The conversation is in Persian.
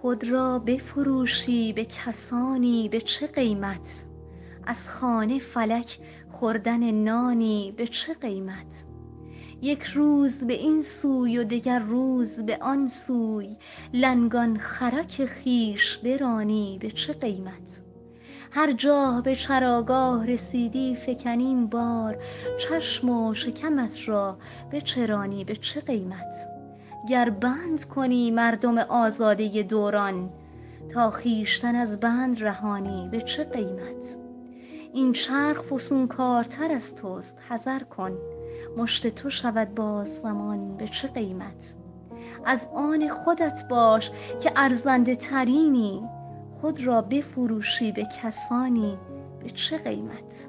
خود را بفروشی به کسانی به چه قیمت؟ از خانه فلک خوردن نانی به چه قیمت؟ یک روز به این سوی و دگر روز به آن سوی لنگان خرک خویش برانی به چه قیمت؟ هر جا به چراگاه رسیدی فکنیم بار چشم و شکمت را بچرانی به چه قیمت؟ گر بند کنی مردم آزاده دوران تا خویشتن از بند رهانی به چه قیمت؟ این چرخ فسونکارتر از توست حذر کن. مشت تو شود باز زمان به چه قیمت؟ از آن خودت باش که ارزنده ترینی خود را بفروشی به کسانی به چه قیمت؟